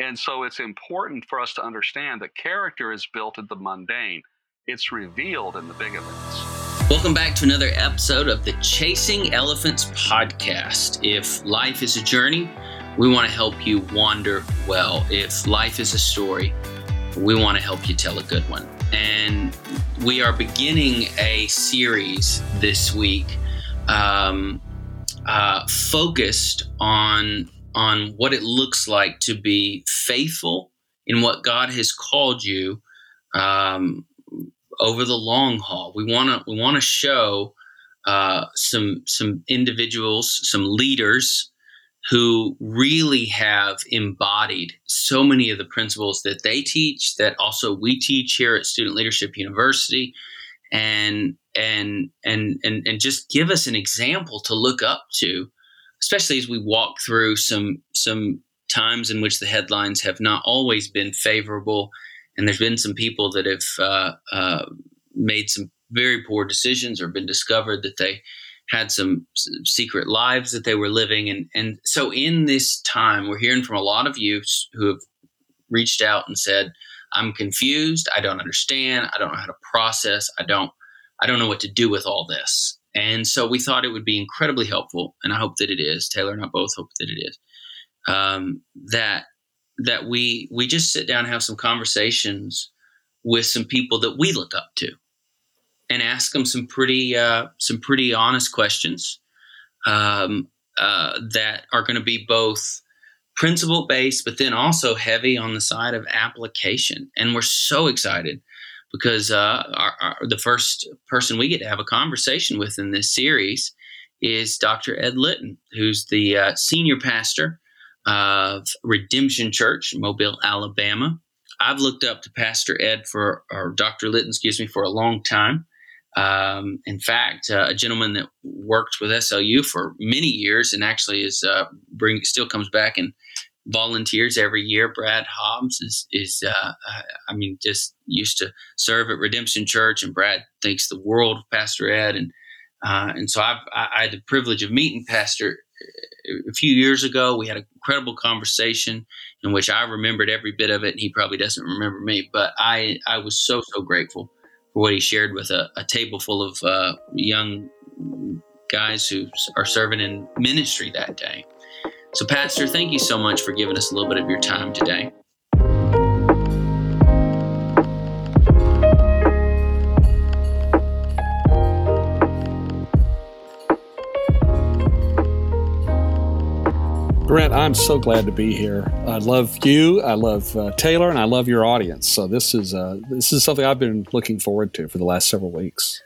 And so it's important for us to understand that character is built in the mundane, it's revealed in the big events. Welcome back to another episode of the Chasing Elephants podcast. If life is a journey, we want to help you wander well. If life is a story, we want to help you tell a good one. And we are beginning a series this week um, uh, focused on on what it looks like to be faithful in what God has called you um, over the long haul. We want to we want to show uh, some some individuals, some leaders who really have embodied so many of the principles that they teach that also we teach here at Student Leadership University and and and and and just give us an example to look up to especially as we walk through some some times in which the headlines have not always been favorable, and there's been some people that have uh, uh, made some very poor decisions or been discovered that they had some secret lives that they were living, and and so in this time, we're hearing from a lot of youth who have reached out and said, "I'm confused. I don't understand. I don't know how to process. I don't." I don't know what to do with all this. And so we thought it would be incredibly helpful, and I hope that it is. Taylor and I both hope that it is. Um, that that we we just sit down and have some conversations with some people that we look up to, and ask them some pretty uh, some pretty honest questions um, uh, that are going to be both principle based, but then also heavy on the side of application. And we're so excited because uh, our, our, the first person we get to have a conversation with in this series is Dr. Ed Litton, who's the uh, senior pastor of Redemption Church, Mobile, Alabama. I've looked up to Pastor Ed for, or Dr. Litton, excuse me, for a long time. Um, in fact, uh, a gentleman that worked with SLU for many years and actually is uh, bring still comes back and volunteers every year. Brad Hobbs is is uh, I mean just used to serve at Redemption Church, and Brad thinks the world of Pastor Ed, and uh, and so I've, I, I had the privilege of meeting Pastor a few years ago. We had an incredible conversation in which I remembered every bit of it, and he probably doesn't remember me, but I I was so so grateful for what he shared with a, a table full of uh, young guys who are serving in ministry that day. So, Pastor, thank you so much for giving us a little bit of your time today. Brent, I'm so glad to be here. I love you, I love uh, Taylor, and I love your audience. So this is uh, this is something I've been looking forward to for the last several weeks.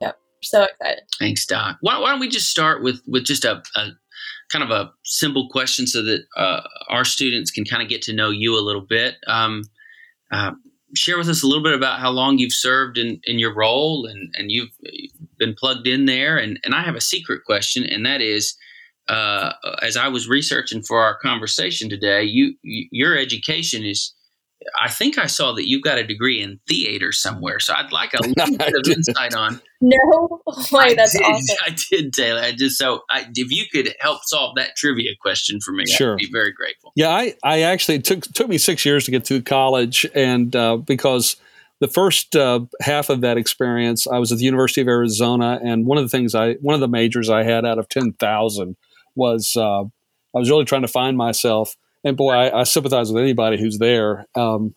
Yep, so excited. Thanks, Doc. Why, why don't we just start with with just a, a kind of a simple question so that uh, our students can kind of get to know you a little bit. Um, uh, share with us a little bit about how long you've served in, in your role and, and you've been plugged in there. And, and I have a secret question, and that is uh, as I was researching for our conversation today, you, you your education is I think I saw that you've got a degree in theater somewhere. So I'd like a little bit of insight on. No way, that's did, awesome. I did, Taylor. I just so I, if you could help solve that trivia question for me, sure. I'd be very grateful. Yeah, I, I actually took took me six years to get through college, and uh, because the first uh, half of that experience, I was at the University of Arizona, and one of the things I one of the majors I had out of ten thousand was uh, I was really trying to find myself and boy, I, I sympathize with anybody who's there. Um,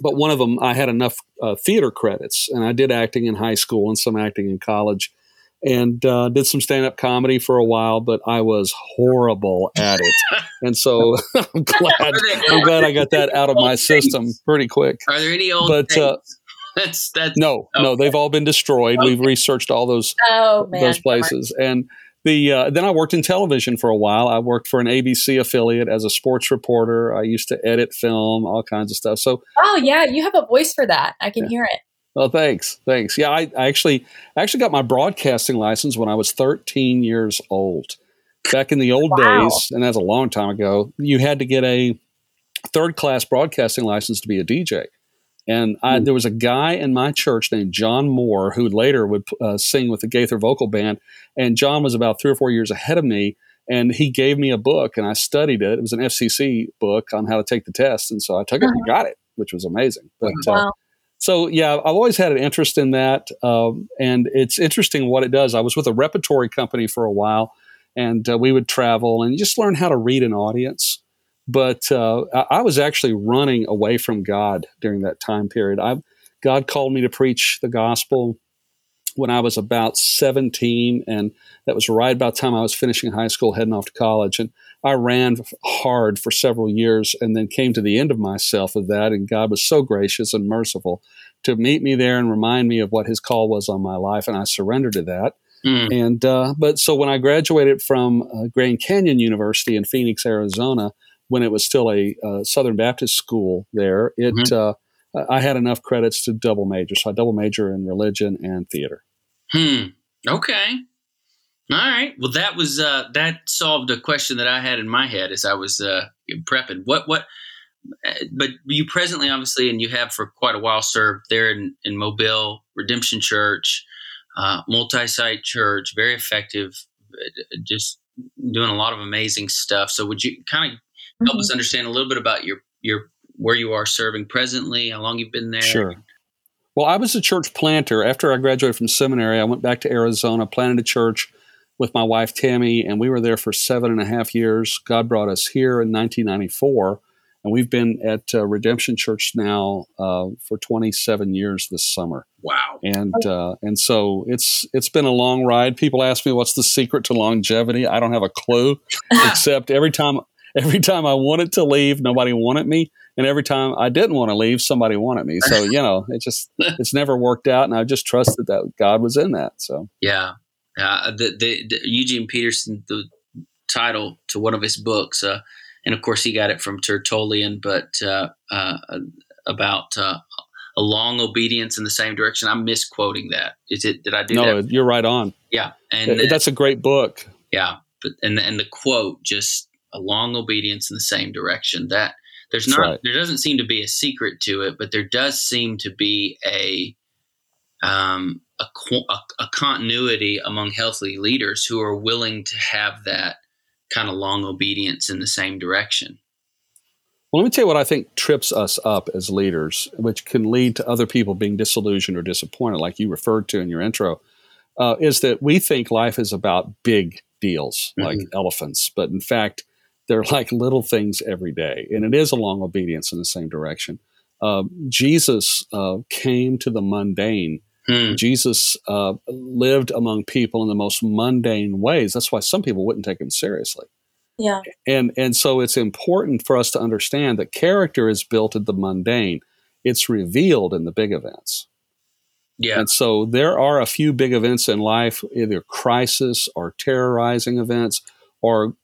but one of them, I had enough uh, theater credits, and I did acting in high school and some acting in college, and uh, did some stand up comedy for a while. But I was horrible at it, and so I'm glad I'm glad I got that out of my system pretty quick. Are there any old? But uh, that's that's no, okay. no, they've all been destroyed. Okay. We've researched all those oh, those places, and the uh, then I worked in television for a while. I worked for an ABC affiliate as a sports reporter. I used to edit film, all kinds of stuff. So, oh yeah, you have a voice for that. I can yeah. hear it. Oh, thanks, thanks. Yeah, I, I actually I actually got my broadcasting license when I was 13 years old. Back in the old wow. days, and that's a long time ago, you had to get a third class broadcasting license to be a DJ. And I, hmm. there was a guy in my church named John Moore who later would uh, sing with the Gaither Vocal Band. And John was about three or four years ahead of me. and he gave me a book and I studied it. It was an FCC book on how to take the test. And so I took it and got it, which was amazing. But, uh, Wow. so yeah, I've always had an interest in that, um, and it's interesting what it does. I was with a repertory company for a while, and uh, we would travel and just learn how to read an audience. But uh, I, was actually running away from God during that time period. I, God called me to preach the gospel when I was about 17, and that was right about the time I was finishing high school, heading off to college. And I ran hard for several years and then came to the end of myself of that. And God was so gracious and merciful to meet me there and remind me of what His call was on my life. And I surrendered to that. Mm. And uh, but so when I graduated from uh, Grand Canyon University in Phoenix, Arizona, when it was still a uh, Southern Baptist school there, it Mhm. uh, I had enough credits to double major. So I double major in religion and theater. Hmm. Okay. All right. Well, that was uh, that solved a question that I had in my head as I was uh, prepping. What what? uh, But you presently, obviously, and you have for quite a while served there in, in Mobile Redemption Church, uh, multi-site church, very effective, uh, just doing a lot of amazing stuff. So, would you kind of help Mhm. us understand a little bit about your your where you are serving presently, how long you've been there? Sure. Well, I was a church planter. After I graduated from seminary, I went back to Arizona, planted a church with my wife Tammy, and we were there for seven and a half years. God brought us here in 1994, and we've been at uh, Redemption Church now uh, for 27 years this summer. Wow. And uh, and so it's it's been a long ride. People ask me what's the secret to longevity. I don't have a clue, except every time every time I wanted to leave, nobody wanted me, and every time I didn't want to leave, somebody wanted me. So you know, it just it's never worked out, and I just trusted that God was in that. So Yeah, uh, the, the, the Eugene Peterson, the title to one of his books, uh, and of course he got it from Tertullian, but uh, uh, about uh, a long obedience in the same direction. I'm misquoting that. Is it? Did I do that? no, that? you're right on. Yeah, and That's a great book. yeah, but and and the quote just a long obedience in the same direction. That there's That's not right. there doesn't seem to be a secret to it, but there does seem to be a um a, a, a continuity among healthy leaders who are willing to have that kind of long obedience in the same direction. Well, let me tell you what I think trips us up as leaders, which can lead to other people being disillusioned or disappointed, like you referred to in your intro, uh, is that we think life is about big deals like elephants, but in fact, they're like little things every day, and it is a long obedience in the same direction. Uh, Jesus uh, came to the mundane. Hmm. Jesus uh, lived among people in the most mundane ways. That's why some people wouldn't take him seriously Yeah. and and so it's important for us to understand that character is built in the mundane it's revealed in the big events Yeah, and so there are a few big events in life either crisis or terrorizing events or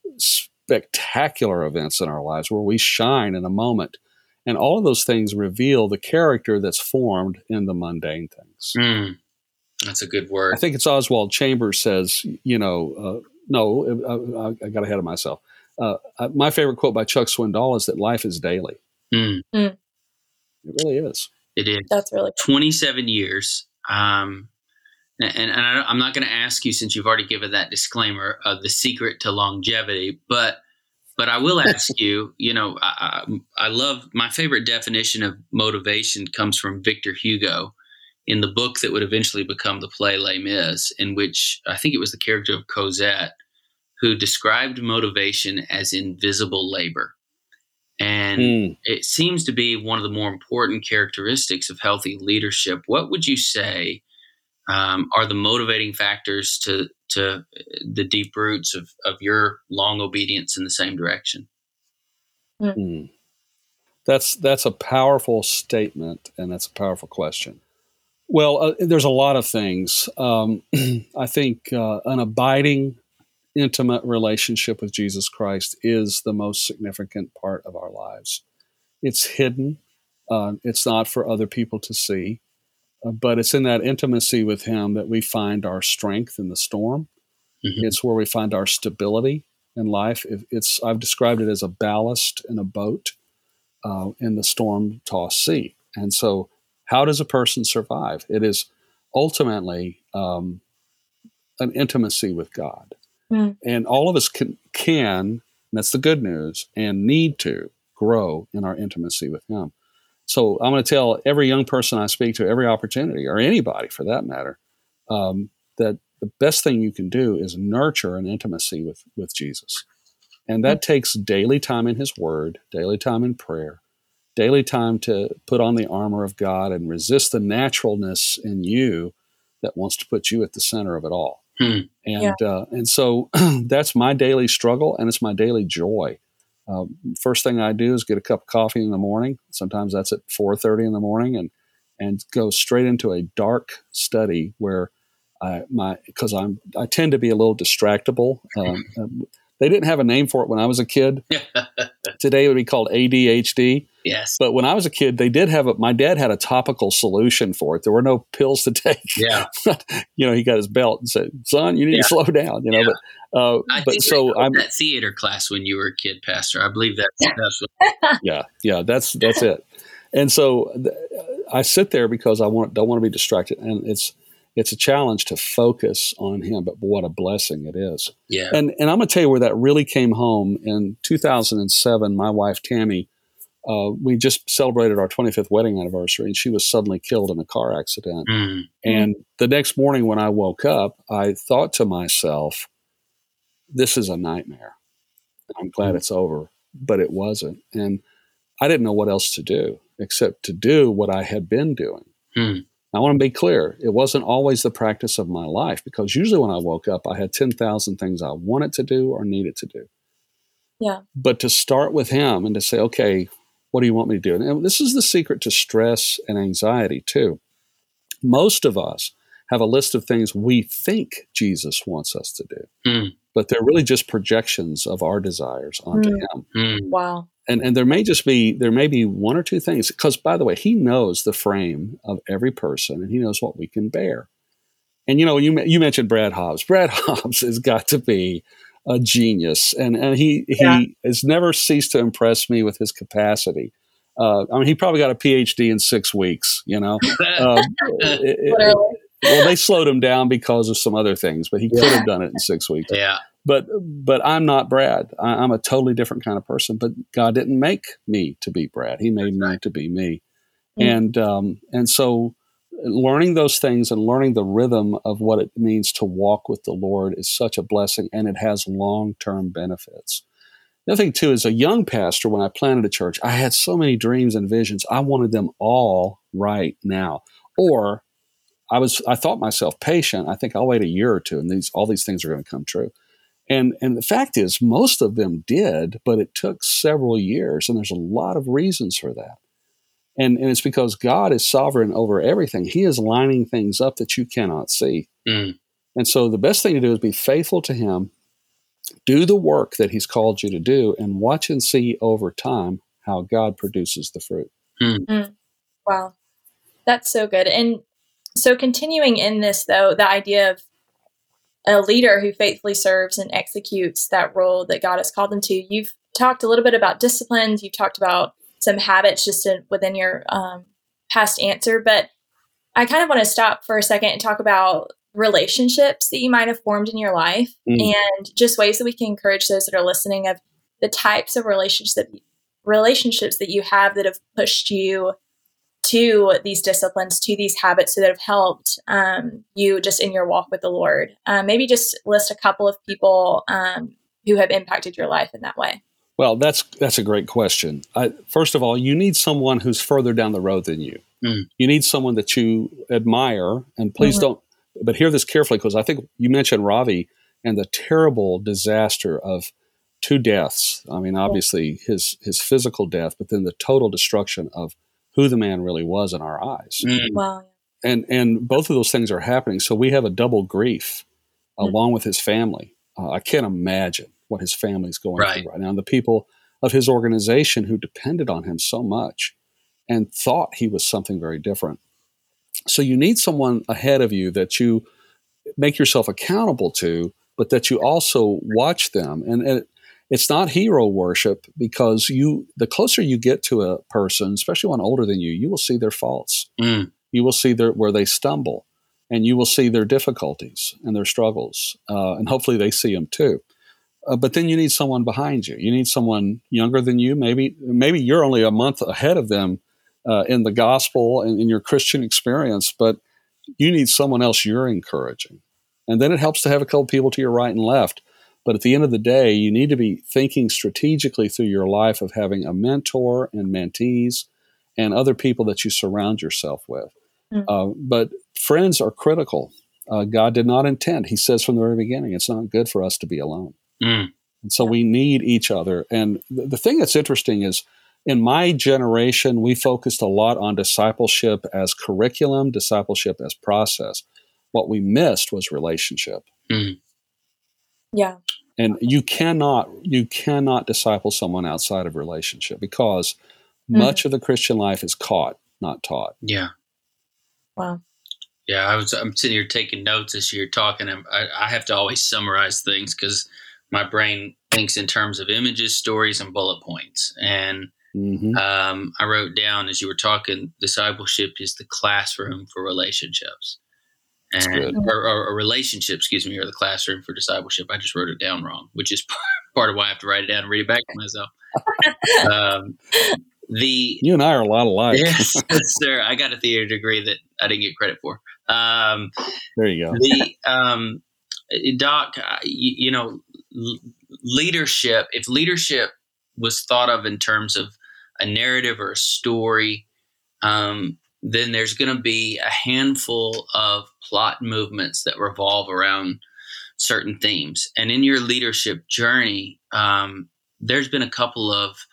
spectacular events in our lives where we shine in a moment and all of those things reveal the character that's formed in the mundane things Hmm. that's a good word. I think it's Oswald Chambers says, you know, uh, no, uh, I, I got ahead of myself. Uh, uh, my favorite quote by Chuck Swindoll is that life is daily. Hmm. It really is. It is. That's really 27 years. Um, and, and I, I'm not going to ask you since you've already given that disclaimer of the secret to longevity, but but I will ask you. You know, I, I, I love my favorite definition of motivation comes from Victor Hugo in the book that would eventually become the play Les Mis, in which I think it was the character of Cosette who described motivation as invisible labor. And Mm. it seems to be one of the more important characteristics of healthy leadership. What would you say um, are the motivating factors to to the deep roots of, of your long obedience in the same direction? Mm. That's that's a powerful statement, and that's a powerful question. Well, uh, there's a lot of things. Um, I think uh, an abiding, intimate relationship with Jesus Christ is the most significant part of our lives. It's hidden. Uh, it's not for other people to see, uh, but it's in that intimacy with Him that we find our strength in the storm. Mhm. It's where we find our stability in life. It, it's I've described it as a ballast in a boat uh, in the storm-tossed sea. And so, how does a person survive? It is ultimately um, an intimacy with God. Mm. And all of us can, can, that's the good news, and need to grow in our intimacy with Him. So I'm going to tell every young person I speak to, every opportunity, or anybody for that matter, um, that the best thing you can do is nurture an intimacy with, with Jesus. And that takes daily time in His Word, daily time in prayer, daily time to put on the armor of God and resist the naturalness in you that wants to put you at the center of it all. Hmm. And uh, and so that's my daily struggle, and it's my daily joy. Uh, first thing I do is get a cup of coffee in the morning. Sometimes that's at four thirty in the morning, and and go straight into a dark study where I my because I'm I tend to be a little distractible. Um, they didn't have a name for it when I was a kid. Today it would be called ADHD. Yes. But when I was a kid, they did have a. My dad had a topical solution for it. There were no pills to take. Yeah. you know, he got his belt and said, "Son, you need Yeah. to slow down." You know, Yeah. but uh, I but think so I I'm that theater class when you were a kid, Pastor. I believe that, Yeah. that's yeah, yeah. That's that's it. And so th- I sit there because I want don't want to be distracted, and it's it's a challenge to focus on him. But what a blessing it is. yeah. And and I'm going to tell you where that really came home in 2007. My wife Tammy, uh, we just celebrated our 25th wedding anniversary, and she was suddenly killed in a car accident. Mm. And the next morning when I woke up, I thought to myself, "This is a nightmare. I'm glad it's over." But it wasn't, and I didn't know what else to do except to do what I had been doing. Hmm. I want to be clear. It wasn't always the practice of my life because usually when I woke up, I had 10,000 things I wanted to do or needed to do. Yeah. But to start with Him and to say, okay, what do you want me to do? And this is the secret to stress and anxiety, too. Most of us have a list of things we think Jesus wants us to do, Hmm. but they're really just projections of our desires onto Mm. Him Hmm. Wow. and and there may just be there may be one or two things because by the way he knows the frame of every person and he knows what we can bear and you know you you mentioned brad hobbs brad hobbs has got to be a genius and and he Yeah. he has never ceased to impress me with his capacity uh, I mean, he probably got a PhD in six weeks. You know, um, it- it- well, they slowed him down because of some other things, but he could have done it in six weeks yeah. but but I'm not Brad. I, I'm a totally different kind of person. But God didn't make me to be Brad. He made me to be me, Mm. and um, and so learning those things and learning the rhythm of what it means to walk with the Lord is such a blessing, and it has long term benefits. The other thing too is a young pastor. When I planted a church, I had so many dreams and visions. I wanted them all right now, or I was I thought myself patient. I think I'll wait a year or two, and these all these things are going to come true. And and the fact is, most of them did, but it took several years, and there's a lot of reasons for that. And and it's because God is sovereign over everything. He is lining things up that you cannot see. Mm. And so the best thing to do is be faithful to Him, do the work that He's called you to do, and watch and see over time how God produces the fruit. Wow. That's so good. And so continuing in this though, the idea of a leader who faithfully serves and executes that role that God has called them to. You've talked a little bit about disciplines. You've talked about some habits just in, within your um, past answer, but I kind of want to stop for a second and talk about relationships that you might have formed in your life Mm. and just ways that we can encourage those that are listening of the types of relationships that relationships that you have that have pushed you to these disciplines, to these habits that have helped um, you just in your walk with the Lord. Um, maybe just list a couple of people um, who have impacted your life in that way. Well, that's that's a great question. I, first of all, you need someone who's further down the road than you. Mm. You need someone that you admire, and please Mhm. don't. But hear this carefully, because I think you mentioned Ravi and the terrible disaster of two deaths. I mean, obviously his his physical death, but then the total destruction of who the man really was in our eyes Mm. Wow. and and both of those things are happening. So we have a double grief Mm. along with his family. Uh, I can't imagine what his family's going Right. through right now. And the people of his organization who depended on him so much and thought he was something very different. So you need someone ahead of you that you make yourself accountable to, but that you also watch them. And, and it's not hero worship because you the closer you get to a person, especially one older than you, you will see their faults Mm. you will see their, where they stumble and you will see their difficulties and their struggles, uh, and hopefully they see them too. Uh, but then you need someone behind you. You need someone younger than you. Maybe maybe you're only a month ahead of them uh, in the gospel and in your Christian experience, but you need someone else you're encouraging. And then it helps to have a couple people to your right and left. But at the end of the day, you need to be thinking strategically through your life of having a mentor and mentees and other people that you surround yourself with. Mm. Uh, but friends are critical. Uh, God did not intend, He says from the very beginning, it's not good for us to be alone. Mm. And so we need each other. And th- the thing that's interesting is in my generation, we focused a lot on discipleship as curriculum, discipleship as process. What we missed was relationship. Mm. Yeah. And you cannot you cannot disciple someone outside of relationship because mm. much of the Christian life is caught, not taught. Yeah. Wow. Yeah, I was. I'm sitting here taking notes as you're talking. I, I have to always summarize things because my brain thinks in terms of images, stories, and bullet points. And mm-hmm. um, I wrote down as you were talking, discipleship is the classroom for relationships, and or, or, or, relationship, excuse me, or the classroom for discipleship. I just wrote it down wrong, which is part of why I have to write it down and read it back to myself. um, the you and I are a lot alike. yes, sir. I got a theater degree that I didn't get credit for. Um, there you go. The um, Doc, you, you know, leadership. If leadership was thought of in terms of a narrative or a story, um, then there's going to be a handful of plot movements that revolve around certain themes. And in your leadership journey, um, there's been a couple of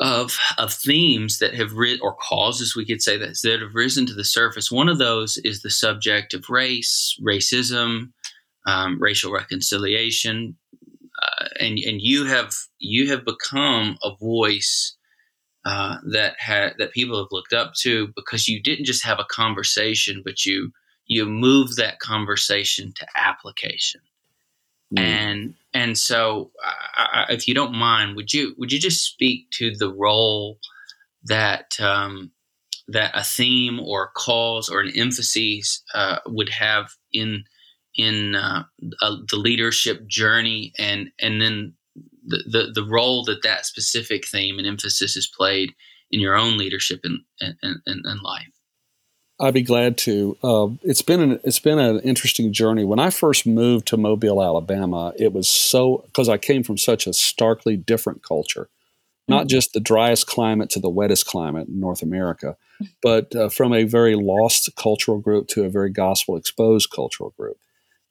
of of themes that have ri- or causes we could say that that have risen to the surface. One of those is the subject of race, racism, um, racial reconciliation, uh, and and you have you have become a voice uh, that ha- that people have looked up to because you didn't just have a conversation, but you you moved that conversation to application. Mm. And and so, I, I, if you don't mind, would you would you just speak to the role that um, that a theme or a cause or an emphasis uh, would have in in uh, uh, the leadership journey, and and then the, the the role that that specific theme and emphasis is played in your own leadership and in, in, in, in life. I'd be glad to. Uh, it's been an it's been an interesting journey. When I first moved to Mobile, Alabama, it was so because I came from such a starkly different culture, not mm-hmm. just the driest climate to the wettest climate in North America, but uh, from a very lost cultural group to a very gospel exposed cultural group.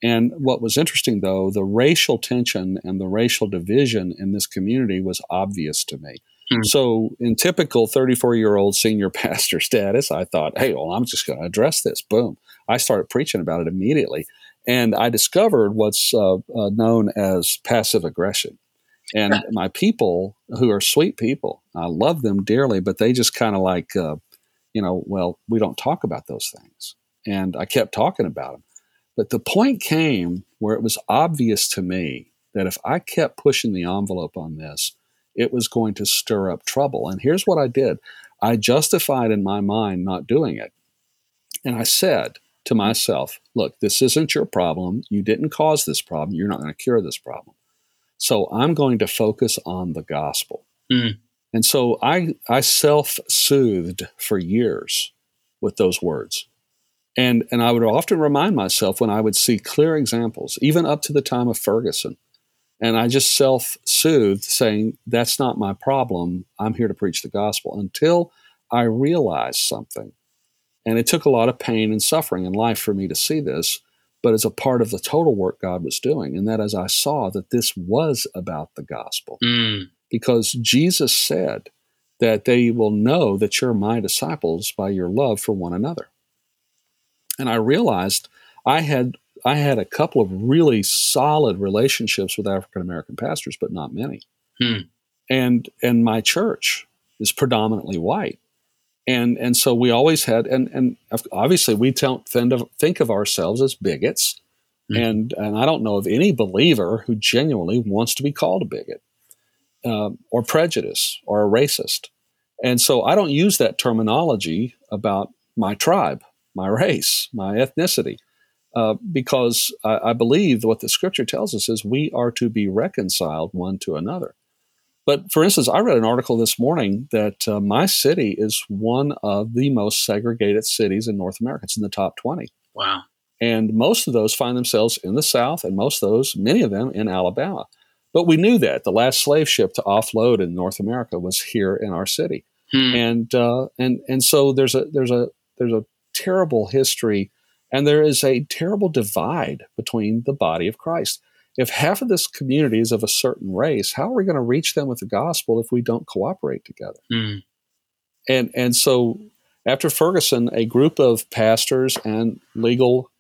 And what was interesting, though, the racial tension and the racial division in this community was obvious to me. Mm. So, in typical 34 year old senior pastor status, I thought, hey, well, I'm just going to address this. Boom. I started preaching about it immediately. And I discovered what's uh, uh, known as passive aggression. And my people, who are sweet people, I love them dearly, but they just kind of like, uh, you know, well, we don't talk about those things. And I kept talking about them. But the point came where it was obvious to me that if I kept pushing the envelope on this, it was going to stir up trouble. And here's what I did I justified in my mind not doing it. And I said to myself, look, this isn't your problem. You didn't cause this problem. You're not going to cure this problem. So I'm going to focus on the gospel. Mm. And so I, I self soothed for years with those words. And, and I would often remind myself when I would see clear examples, even up to the time of Ferguson, and I just self soothed, saying, That's not my problem. I'm here to preach the gospel until I realized something. And it took a lot of pain and suffering in life for me to see this, but as a part of the total work God was doing. And that as I saw that this was about the gospel. Mm. Because Jesus said that they will know that you're my disciples by your love for one another. And I realized I had I had a couple of really solid relationships with African American pastors, but not many. Hmm. And and my church is predominantly white, and and so we always had and and obviously we don't tend to think of ourselves as bigots, hmm. and and I don't know of any believer who genuinely wants to be called a bigot, uh, or prejudice or a racist, and so I don't use that terminology about my tribe my race, my ethnicity, uh, because I, I, believe what the scripture tells us is we are to be reconciled one to another. But for instance, I read an article this morning that uh, my city is one of the most segregated cities in North America. It's in the top 20. Wow. And most of those find themselves in the South, and most of those, many of them, in Alabama. But we knew that the last slave ship to offload in North America was here in our city, hmm. and uh, and and so there's a there's a there's a terrible history, and there is a terrible divide between the body of Christ. If half of this community is of a certain race, how are we going to reach them with the gospel if we don't cooperate together? Hmm. And and so after Ferguson, a group of pastors and legal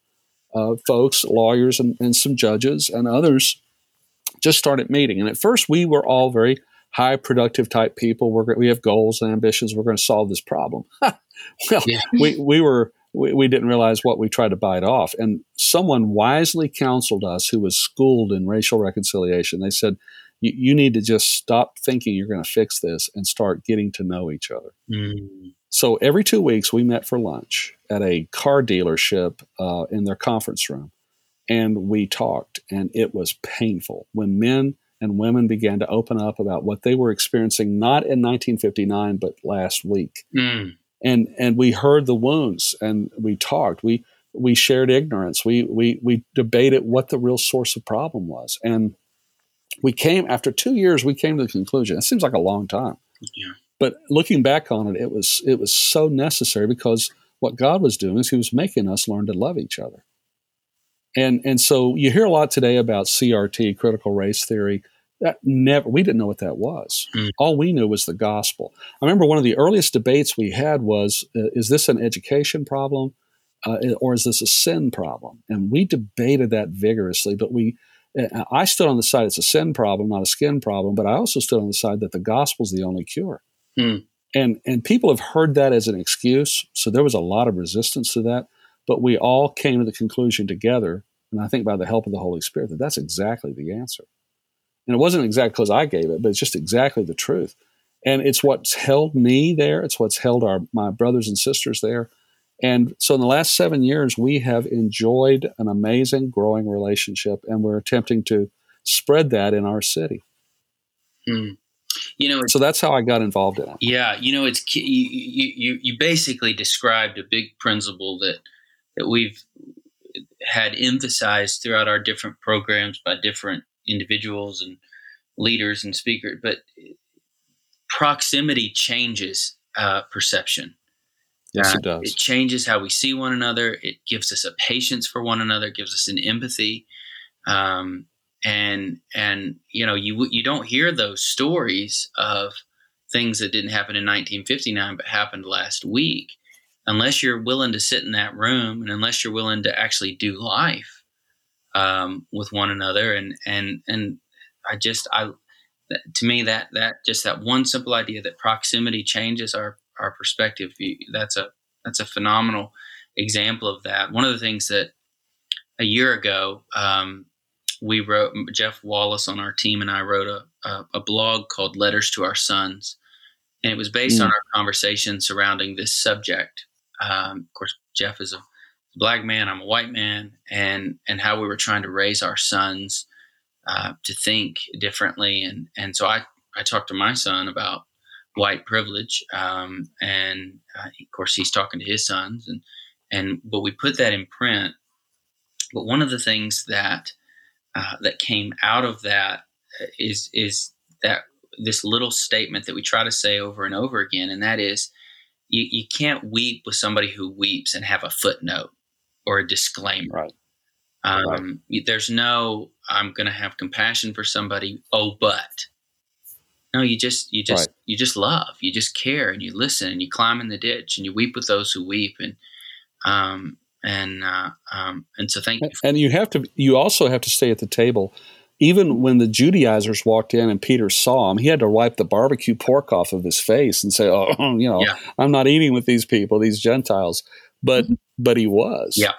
uh, folks, lawyers, and, and some judges and others just started meeting. And at first, we were all very high productive type people. We're, we have goals and ambitions. We're going to solve this problem. well, yeah. we, we were we, we, didn't realize what we tried to bite off. And someone wisely counseled us who was schooled in racial reconciliation. They said, you, need to just stop thinking you're going to fix this and start getting to know each other. Mm. So every two weeks, we met for lunch at a car dealership uh, in their conference room and we talked, and it was painful when men and women began to open up about what they were experiencing, not in 1959, but last week. Mm. And and we heard the wounds, and we talked. We we shared ignorance. We we we debated what the real source of problem was, and we came after two years. We came to the conclusion. It seems like a long time, yeah. but looking back on it, it was it was so necessary because what God was doing is He was making us learn to love each other. And and so you hear a lot today about CRT, critical race theory. That never we didn't know what that was. Mm. All we knew was the gospel. I remember one of the earliest debates we had was uh, is this an education problem uh, or is this a sin problem? And we debated that vigorously, but we uh, I stood on the side it's a sin problem, not a skin problem, but I also stood on the side that the gospel is the only cure. Mm. And and people have heard that as an excuse, so there was a lot of resistance to that. But we all came to the conclusion together, and I think by the help of the Holy Spirit, that that's exactly the answer. And it wasn't exactly because I gave it, but it's just exactly the truth. And it's what's held me there. It's what's held our my brothers and sisters there. And so in the last seven years, we have enjoyed an amazing growing relationship, and we're attempting to spread that in our city. Mm. You know, so that's how I got involved in it. Yeah, you know, it's you, you you basically described a big principle that that we've had emphasized throughout our different programs by different individuals and leaders and speakers. But proximity changes uh, perception. Yes, uh, it does. It changes how we see one another. It gives us a patience for one another. It gives us an empathy. Um, and and you know you you don't hear those stories of things that didn't happen in 1959 but happened last week unless you're willing to sit in that room and unless you're willing to actually do life um, with one another. And and and I just I to me that that just that one simple idea that proximity changes our our perspective that's a that's a phenomenal example of that. One of the things that a year ago um, we wrote Jeff Wallace on our team and I wrote a, a, a blog called Letters to Our Sons. And it was based mm. on our conversation surrounding this subject um, of course, Jeff is a black man. I'm a white man, and and how we were trying to raise our sons uh, to think differently, and and so I I talked to my son about white privilege, um, and uh, of course he's talking to his sons, and and but we put that in print. But one of the things that uh, that came out of that is is that this little statement that we try to say over and over again, and that is you, you can't weep with somebody who weeps and have a footnote or a disclaimer. Right. Um, right. There's no, I'm going to have compassion for somebody. Oh, but no, you just, you just, right. you just love, you just care and you listen and you climb in the ditch and you weep with those who weep. And, um, and, uh, um, and so thank you. and you have to, you also have to stay at the table even when the Judaizers walked in and Peter saw him, he had to wipe the barbecue pork off of his face and say, "Oh, you know, yeah. I'm not eating with these people, these Gentiles." But mm-hmm. but he was, yeah.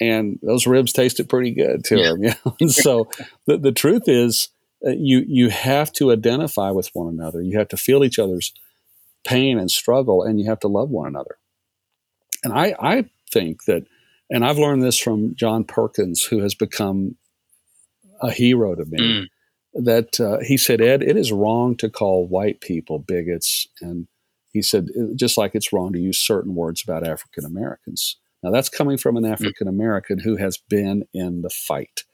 And those ribs tasted pretty good to yeah. him. Yeah. so the the truth is, uh, you you have to identify with one another. You have to feel each other's pain and struggle, and you have to love one another. And I I think that, and I've learned this from John Perkins, who has become a hero to me. Mm. That uh, he said, Ed, it is wrong to call white people bigots, and he said, just like it's wrong to use certain words about African Americans. Now, that's coming from an mm. African American who has been in the fight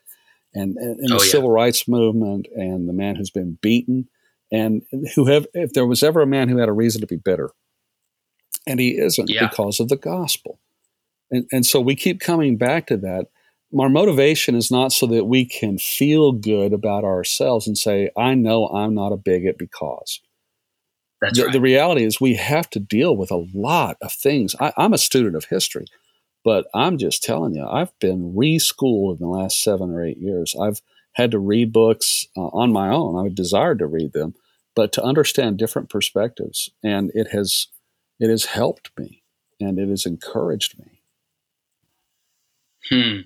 and, and, and oh, the yeah. civil rights movement and the man who's been beaten and who have, if there was ever a man who had a reason to be bitter, and he isn't yeah. because of the gospel. And, and so we keep coming back to that. Our motivation is not so that we can feel good about ourselves and say, I know I'm not a bigot because. That's the, right. the reality is we have to deal with a lot of things. I, I'm a student of history, but I'm just telling you, I've been reschooled in the last seven or eight years. I've had to read books uh, on my own. I desired to read them, but to understand different perspectives, and it has it has helped me and it has encouraged me. Hmm.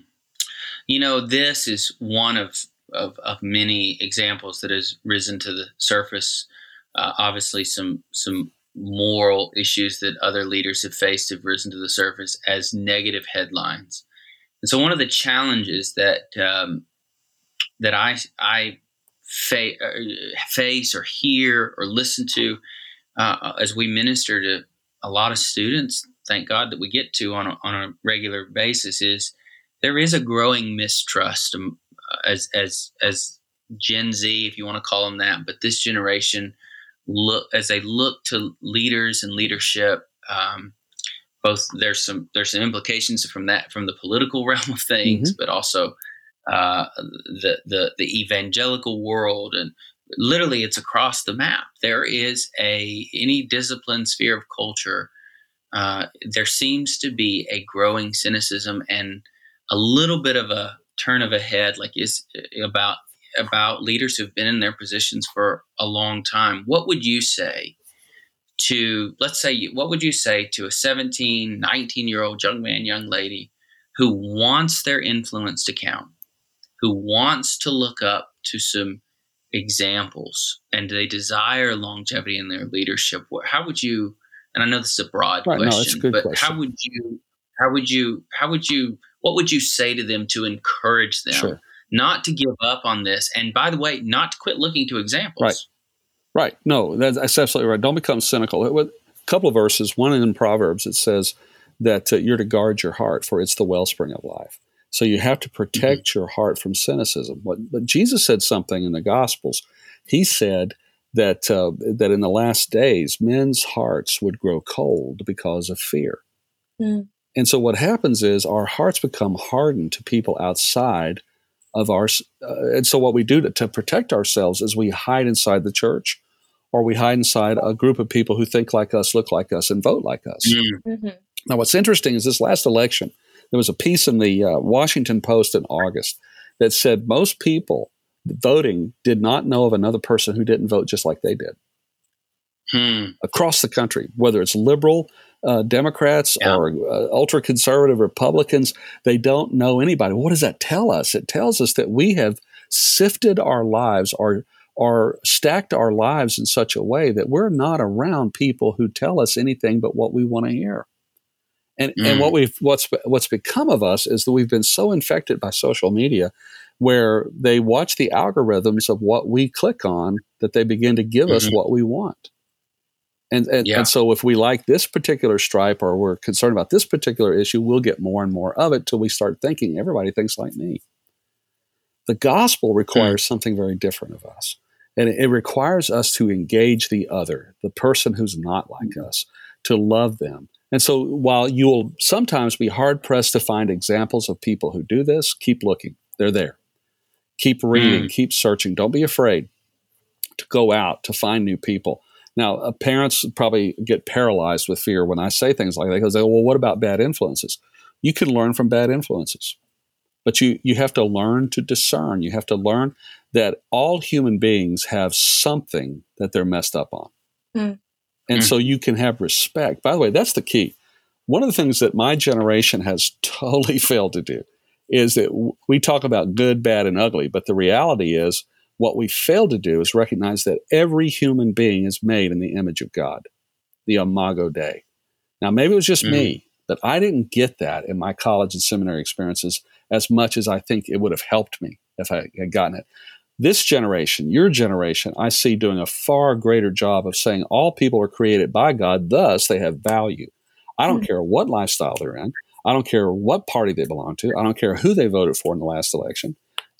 You know, this is one of of, of many examples that has risen to the surface. Uh, obviously, some some moral issues that other leaders have faced have risen to the surface as negative headlines. And so, one of the challenges that um, that I I fa- uh, face or hear or listen to uh, as we minister to a lot of students, thank God that we get to on a, on a regular basis, is there is a growing mistrust um, as as as Gen Z, if you want to call them that, but this generation look as they look to leaders and leadership. Um, both there's some there's some implications from that from the political realm of things, mm-hmm. but also uh, the the the evangelical world and literally it's across the map. There is a any discipline sphere of culture. Uh, there seems to be a growing cynicism and a little bit of a turn of a head, like is eh, about about leaders who've been in their positions for a long time. What would you say to let's say what would you say to a 17, 19 year old young man, young lady who wants their influence to count, who wants to look up to some examples and they desire longevity in their leadership how would you and i know this is a broad right, question no, a but question. how would you how would you how would you what would you say to them to encourage them sure. not to give up on this and by the way not to quit looking to examples right right no that's, that's absolutely right don't become cynical a couple of verses one in proverbs it says that uh, you're to guard your heart for it's the wellspring of life so you have to protect mm-hmm. your heart from cynicism. But, but Jesus said something in the Gospels. He said that uh, that in the last days, men's hearts would grow cold because of fear. Mm. And so what happens is our hearts become hardened to people outside of our. Uh, and so what we do to, to protect ourselves is we hide inside the church, or we hide inside a group of people who think like us, look like us, and vote like us. Mm. Mm-hmm. Now, what's interesting is this last election there was a piece in the uh, Washington Post in August that said most people voting did not know of another person who didn't vote just like they did hmm. across the country, whether it's liberal uh, Democrats yeah. or uh, ultra conservative Republicans. They don't know anybody. What does that tell us? It tells us that we have sifted our lives or or stacked our lives in such a way that we're not around people who tell us anything but what we want to hear. And mm. and what we've what's what's become of us is that we've been so infected by social media where they watch the algorithms of what we click on that they begin to give mm-hmm. us what we want. And and, yeah. and so if we like this particular stripe or we're concerned about this particular issue, we'll get more and more of it till we start thinking everybody thinks like me. The gospel requires mm. something very different of us. And it, it requires us to engage the other, the person who's not like mm. us, to love them, and so while you'll sometimes be hard pressed to find examples of people who do this, keep looking. They're there. Keep reading, mm. keep searching. Don't be afraid to go out to find new people. Now, uh, parents probably get paralyzed with fear when I say things like that because they go, well, what about bad influences? You can learn from bad influences, but you, you have to learn to discern. You have to learn that all human beings have something that they're messed up on. Mm. And mm. so you can have respect. By the way, that's the key. One of the things that my generation has totally failed to do is that we talk about good, bad, and ugly, but the reality is what we fail to do is recognize that every human being is made in the image of God, the Imago Dei. Now, maybe it was just mm. me, But I didn't get that in my college and seminary experiences as much as I think it would have helped me if I had gotten it. This generation, your generation, I see doing a far greater job of saying all people are created by God, thus they have value. I don't mm-hmm. care what lifestyle they're in. I don't care what party they belong to. I don't care who they voted for in the last election.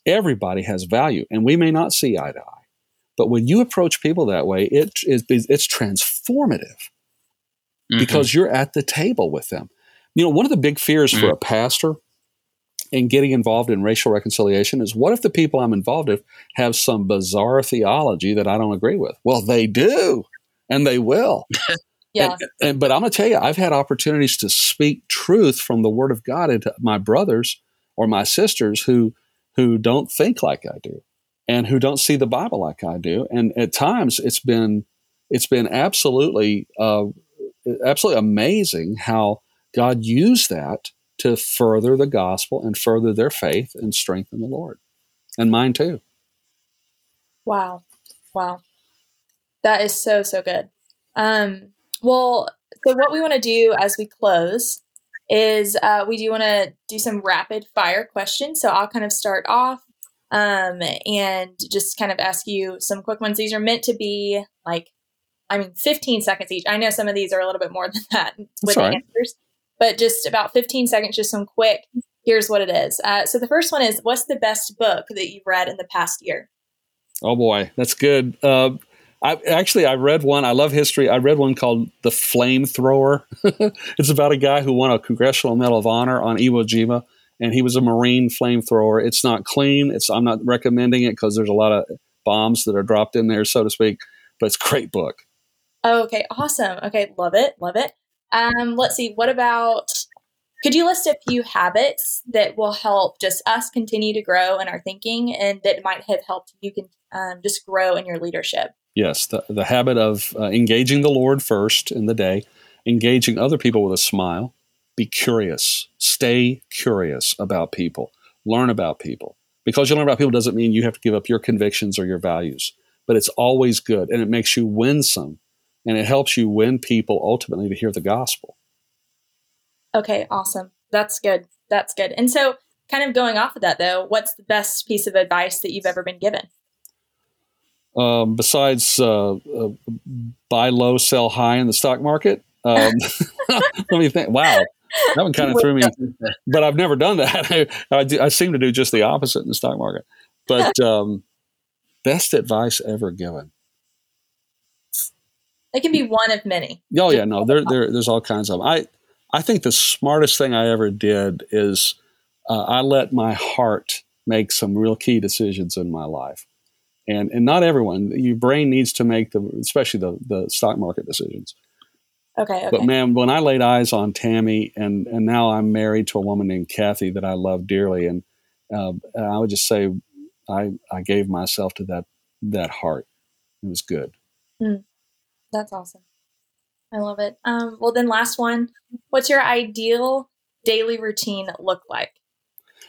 Everybody has value, and we may not see eye to eye. But when you approach people that way, it is it's transformative mm-hmm. because you're at the table with them. You know, one of the big fears mm-hmm. for a pastor in getting involved in racial reconciliation is what if the people I'm involved with have some bizarre theology that I don't agree with? Well, they do, and they will. yeah. And, and, but I'm going to tell you, I've had opportunities to speak truth from the Word of God into my brothers or my sisters who who don't think like I do, and who don't see the Bible like I do. And at times, it's been it's been absolutely uh, absolutely amazing how God used that to further the gospel and further their faith and strengthen the Lord. And mine too. Wow. Wow. That is so, so good. Um, well, so what we want to do as we close is uh, we do want to do some rapid fire questions. So I'll kind of start off um, and just kind of ask you some quick ones. These are meant to be like, I mean, 15 seconds each. I know some of these are a little bit more than that with the answers but just about 15 seconds, just some quick. Here's what it is. Uh, so the first one is What's the best book that you've read in the past year? Oh boy, that's good. Uh, I actually I read one. I love history. I read one called The Flamethrower. it's about a guy who won a Congressional Medal of Honor on Iwo Jima, and he was a Marine flamethrower. It's not clean. It's I'm not recommending it because there's a lot of bombs that are dropped in there, so to speak. But it's a great book. Okay, awesome. Okay, love it, love it. Um, let's see. What about? Could you list a few habits that will help just us continue to grow in our thinking, and that might have helped you can um, just grow in your leadership? Yes, the, the habit of uh, engaging the Lord first in the day, engaging other people with a smile. Be curious. Stay curious about people. Learn about people. Because you learn about people doesn't mean you have to give up your convictions or your values, but it's always good and it makes you winsome and it helps you win people ultimately to hear the gospel. Okay, awesome. That's good. That's good. And so, kind of going off of that, though, what's the best piece of advice that you've ever been given? Um, besides uh, uh, buy low, sell high in the stock market. Um, let me think. Wow, that one kind of threw me. But I've never done that. I, I, do, I, seem to do just the opposite in the stock market. But um, best advice ever given. It can be one of many. Oh yeah, no, there, there there's all kinds of them. I I think the smartest thing I ever did is uh, I let my heart make some real key decisions in my life, and and not everyone. Your brain needs to make the, especially the the stock market decisions. Okay, okay. But man, when I laid eyes on Tammy, and and now I'm married to a woman named Kathy that I love dearly, and, uh, and I would just say, I I gave myself to that that heart. It was good. Mm. That's awesome. I love it. Um, well, then, last one. What's your ideal daily routine look like?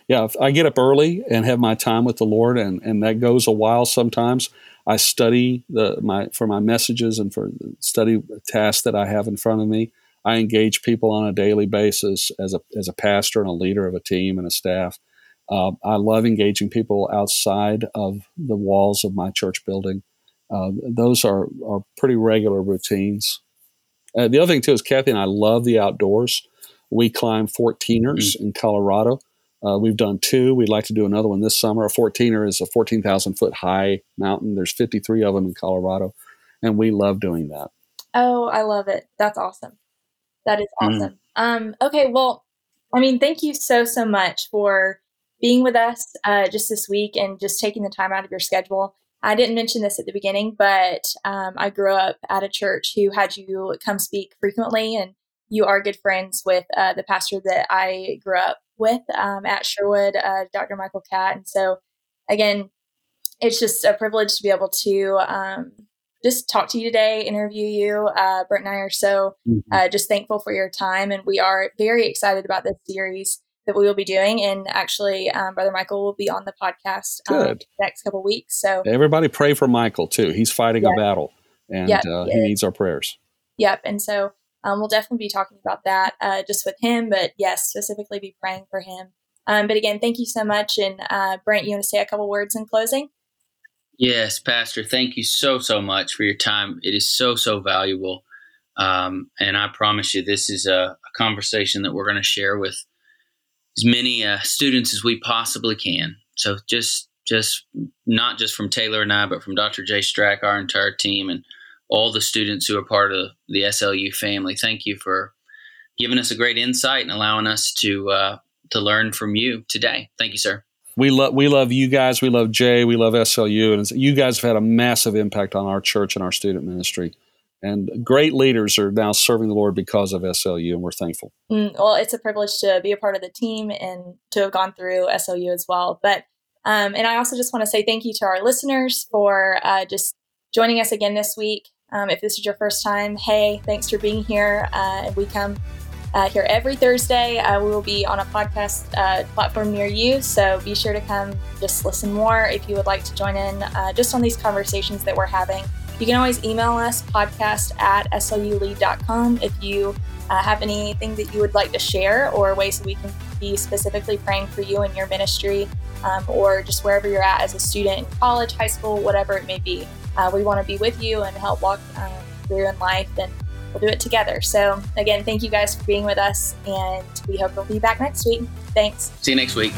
Yeah, I get up early and have my time with the Lord, and, and that goes a while sometimes. I study the my for my messages and for study tasks that I have in front of me. I engage people on a daily basis as a as a pastor and a leader of a team and a staff. Uh, I love engaging people outside of the walls of my church building. Uh, those are, are pretty regular routines. Uh, the other thing, too, is Kathy and I love the outdoors. We climb 14ers mm-hmm. in Colorado. Uh, we've done two. We'd like to do another one this summer. A 14er is a 14,000 foot high mountain. There's 53 of them in Colorado, and we love doing that. Oh, I love it. That's awesome. That is mm-hmm. awesome. Mm-hmm. Um, okay, well, I mean, thank you so, so much for being with us uh, just this week and just taking the time out of your schedule. I didn't mention this at the beginning, but um, I grew up at a church who had you come speak frequently, and you are good friends with uh, the pastor that I grew up with um, at Sherwood, uh, Dr. Michael Catt. And so, again, it's just a privilege to be able to um, just talk to you today, interview you. Uh, Brent and I are so mm-hmm. uh, just thankful for your time, and we are very excited about this series that we will be doing. And actually, um, Brother Michael will be on the podcast um, next couple weeks. So everybody pray for Michael too. He's fighting yep. a battle, and yep, uh, he needs our prayers. Yep. And so um, we'll definitely be talking about that uh, just with him, but yes, specifically be praying for him. Um, but again, thank you so much. And uh, Brent, you want to say a couple words in closing? Yes, Pastor, thank you so, so much for your time. It is so, so valuable. Um, and I promise you, this is a, a conversation that we're going to share with as many uh, students as we possibly can. So just, just not just from Taylor and I, but from Dr. Jay Strack, our entire team, and all the students who are part of the SLU family. Thank you for giving us a great insight and allowing us to uh, to learn from you today. Thank you, sir. We love we love you guys. We love Jay. We love SLU, and you guys have had a massive impact on our church and our student ministry. And great leaders are now serving the Lord because of SLU, and we're thankful. Mm, well, it's a privilege to be a part of the team and to have gone through SLU as well. But um, and I also just want to say thank you to our listeners for uh, just joining us again this week. Um, if this is your first time, hey, thanks for being here. Uh, we come uh, here every Thursday. Uh, we will be on a podcast uh, platform near you, so be sure to come just listen more if you would like to join in uh, just on these conversations that we're having. You can always email us podcast at slulead.com if you uh, have anything that you would like to share or ways that we can be specifically praying for you in your ministry um, or just wherever you're at as a student in college, high school, whatever it may be uh, we want to be with you and help walk um, through in life and we'll do it together. So, again, thank you guys for being with us, and we hope you'll be back next week. Thanks. See you next week.